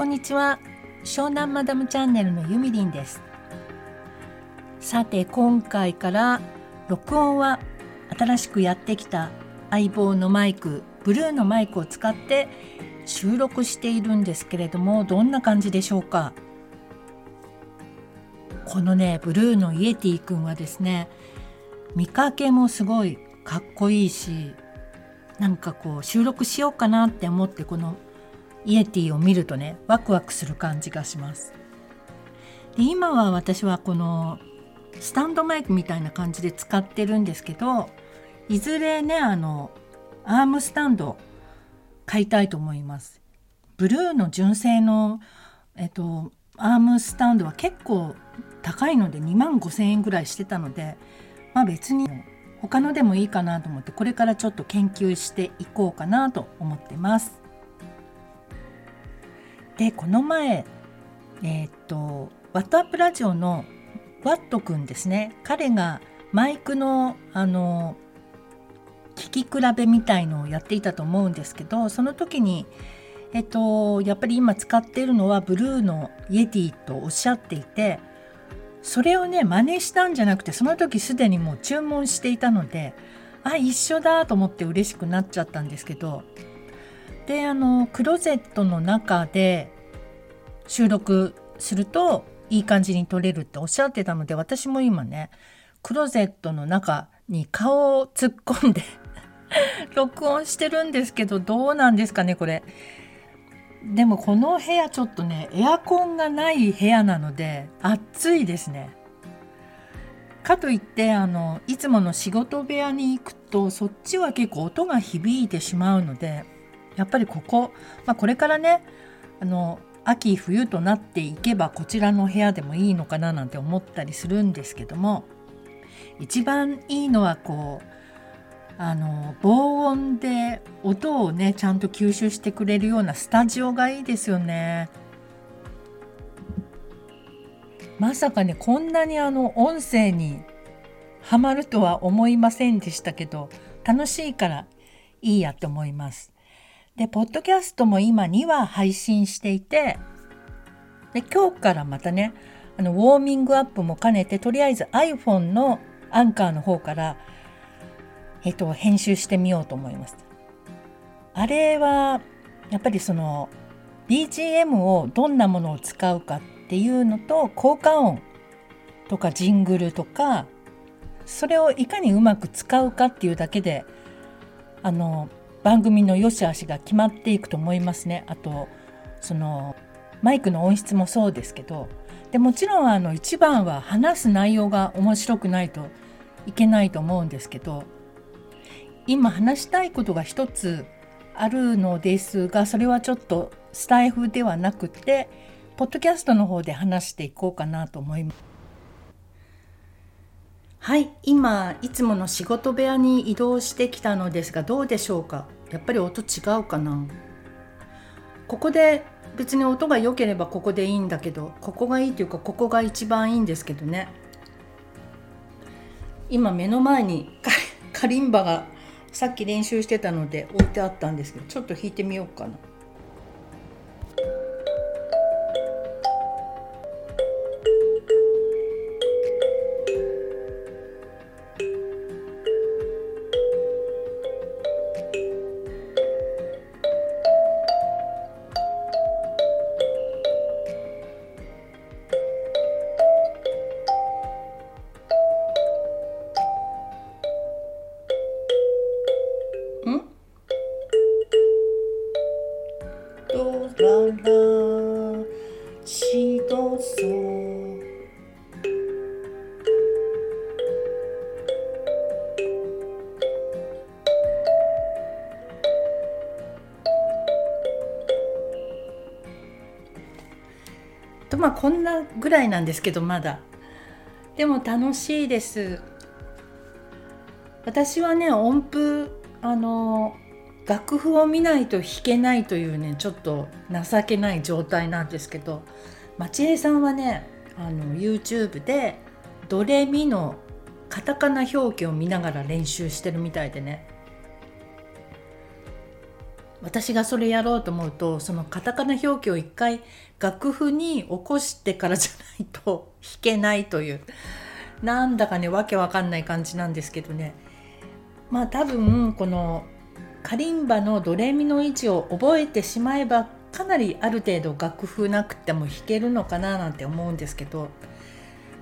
こんにちは。湘南マダムチャンネルのゆみりんです。さて今回から録音は新しくやってきた相棒のマイクブルーのマイクを使って収録しているんですけれどもどんな感じでしょうか？このねブルーのイエティ君はですね見かけもすごいかっこいいしなんかこう収録しようかなって思ってこのイエティを見るとねワクワクする感じがします。で今は私はこのスタンドマイクみたいな感じで使ってるんですけどいずれねあのアームスタンド買いたいと思います。ブルーの純正の、えっと、アームスタンドは結構高いので2万5,000円ぐらいしてたのでまあ別に他のでもいいかなと思ってこれからちょっと研究していこうかなと思ってます。でこの前えー、っとワットアップラジオのワットくんですね。彼がマイクのあの聞き比べみたいのをやっていたと思うんですけどその時にえっとやっぱり今使っているのはブルーのイエティとおっしゃっていてそれをね真似したんじゃなくてその時すでにもう注文していたのであ一緒だと思って嬉しくなっちゃったんですけどであのクローゼットの中で収録するといい感じに撮れるっておっしゃってたので私も今ねクローゼットの中に顔を突っ込んで 録音してるんですけどどうなんですかねこれ。でもこの部屋ちょっとねエアコンがない部屋なので暑いですね。かといってあのいつもの仕事部屋に行くとそっちは結構音が響いてしまうのでやっぱりここ、まあ、これからねあの秋冬となっていけばこちらの部屋でもいいのかななんて思ったりするんですけども一番いいのはこうあの防音で音をねちゃんと吸収してくれるようなスタジオがいいですよね。まさかねこんなにあの音声にはまるとは思いませんでしたけど楽しいからいいやって思います。で、ポッドキャストも今2話配信していて、で、今日からまたね、あの、ウォーミングアップも兼ねて、とりあえず iPhone のアンカーの方から、えっと、編集してみようと思います。あれは、やっぱりその、BGM をどんなものを使うかっていうのと、効果音とかジングルとか、それをいかにうまく使うかっていうだけで、あの、番組の良し悪しが決まっていくと思いますね。あとそのマイクの音質もそうですけどでもちろんあの一番は話す内容が面白くないといけないと思うんですけど今話したいことが一つあるのですがそれはちょっとスタイフではなくてポッドキャストの方で話していこうかなと思います。はい今いつもの仕事部屋に移動してきたのですがどうでしょうか？やっぱり音違うかな？ここで別に音が良ければここでいいんだけどここがいいというかここが一番いいんですけどね。今目の前にカリンバがさっき練習してたので置いてあったんですけどちょっと弾いてみようかな。こんなぐらいなんですけどまだ。でも楽しいです。私はね音符あの楽譜を見ないと弾けないというねちょっと情けない状態なんですけど町江さんはねあの YouTube でドレミのカタカナ表記を見ながら練習してるみたいでね。私がそれやろうと思うとそのカタカナ表記を一回楽譜に起こしてからじゃないと弾けないという。なんだかねわけわかんない感じなんですけどね。まあ多分このカリンバのドレミの位置を覚えてしまえばかなりある程度楽譜なくても弾けるのかななんて思うんですけど、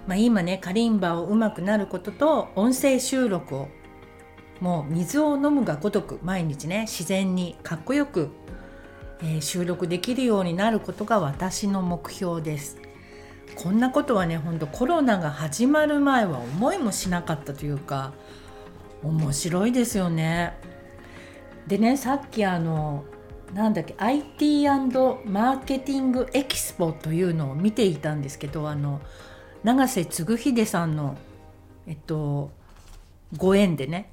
まあ、今ねカリンバをうまくなることと音声収録をもう水を飲むがごとく毎日ね自然にかっこよく、えー、収録できるようになることが私の目標です。こんなことはねほんとコロナが始まる前は思いもしなかったというか面白いですよね。でねさっきあのなんだっけ IT& マーケティングエキスポというのを見ていたんですけどあの永瀬嗣秀さんのえっとご縁でね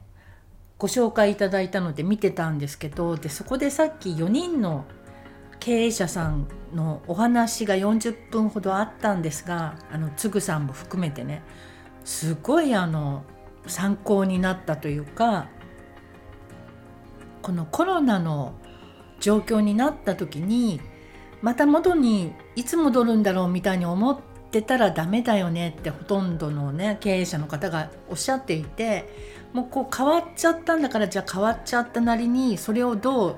ご紹介いただいたので見てたんですけどでそこでさっき4人の経営者さんのお話が40分ほどあったんですがあのつぐさんも含めてねすごいあの参考になったというかこのコロナの状況になった時にまた元にいつ戻るんだろうみたいに思ってたらダメだよねってほとんどのね経営者の方がおっしゃっていてもうこう変わっちゃったんだからじゃあ変わっちゃったなりにそれをどう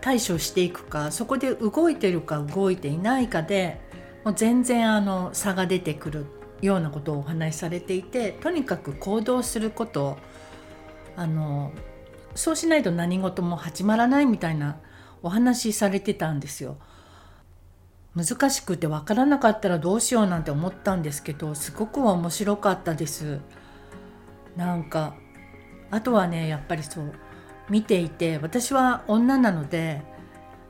対処していくかそこで動いてるか動いていないかでもう全然あの差が出てくるようなことをお話しされていてとにかく行動することあのそうしないと何事も始まらないみたいなお話しされてたんですよ。難しくて分からなかったらどうしようなんて思ったんですけどすごく面白かったです。なんかあとはねやっぱりそう見ていて私は女なので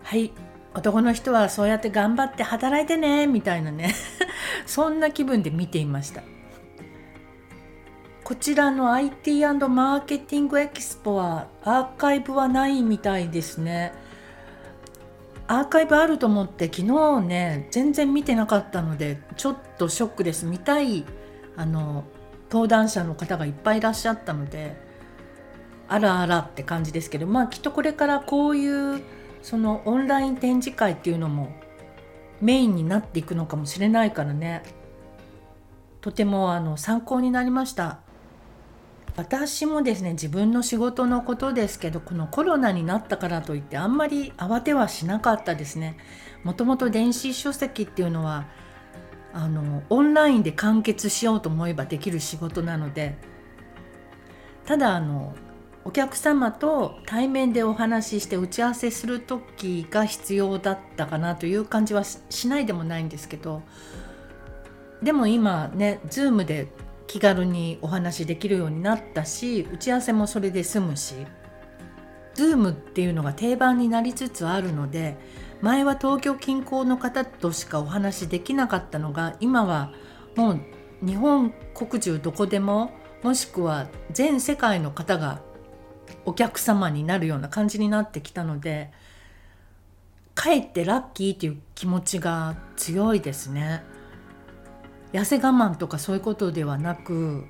はい男の人はそうやって頑張って働いてねみたいなね そんな気分で見ていました。こちらの IT& マーケティングエキスポはアーカイブはないみたいですね。アーカイブあると思って昨日ね全然見てなかったのでちょっとショックです。見たいあの登壇者の方がいっぱいいらっしゃったのであらあらって感じですけどまあきっとこれからこういうそのオンライン展示会っていうのもメインになっていくのかもしれないからね。とてもあの参考になりました。私もですね自分の仕事のことですけどこのコロナになったからといってあんまり慌てはしなかったですね。もともと電子書籍っていうのはあのオンラインで完結しようと思えばできる仕事なのでただあのお客様と対面でお話しして打ち合わせする時が必要だったかなという感じはしないでもないんですけどでも今ね Zoom で気軽にお話できるようになったし打ち合わせもそれで済むし Zoom っていうのが定番になりつつあるので前は東京近郊の方としかお話できなかったのが今はもう日本国中どこでももしくは全世界の方がお客様になるような感じになってきたのでかえってラッキーっていう気持ちが強いですね。痩せ我慢とかそういうことではなく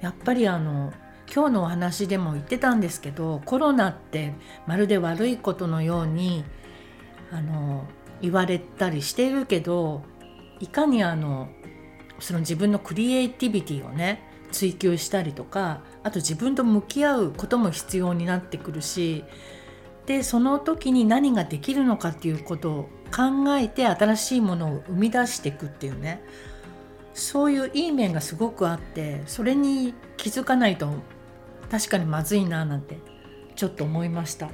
やっぱりあの今日のお話でも言ってたんですけどコロナってまるで悪いことのようにあの言われたりしているけどいかにあのその自分のクリエイティビティをね追求したりとかあと自分と向き合うことも必要になってくるしでその時に何ができるのかっていうことを考えて新しいものを生み出していくっていうねそういういい面がすごくあってそれに気づかないと確かにまずいななんてちょっと思いました。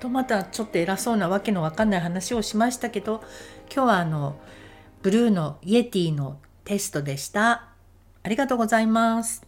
とまたちょっと偉そうなわけのわかんない話をしましたけど今日はあのブルーのイエティのテストでした。ありがとうございます。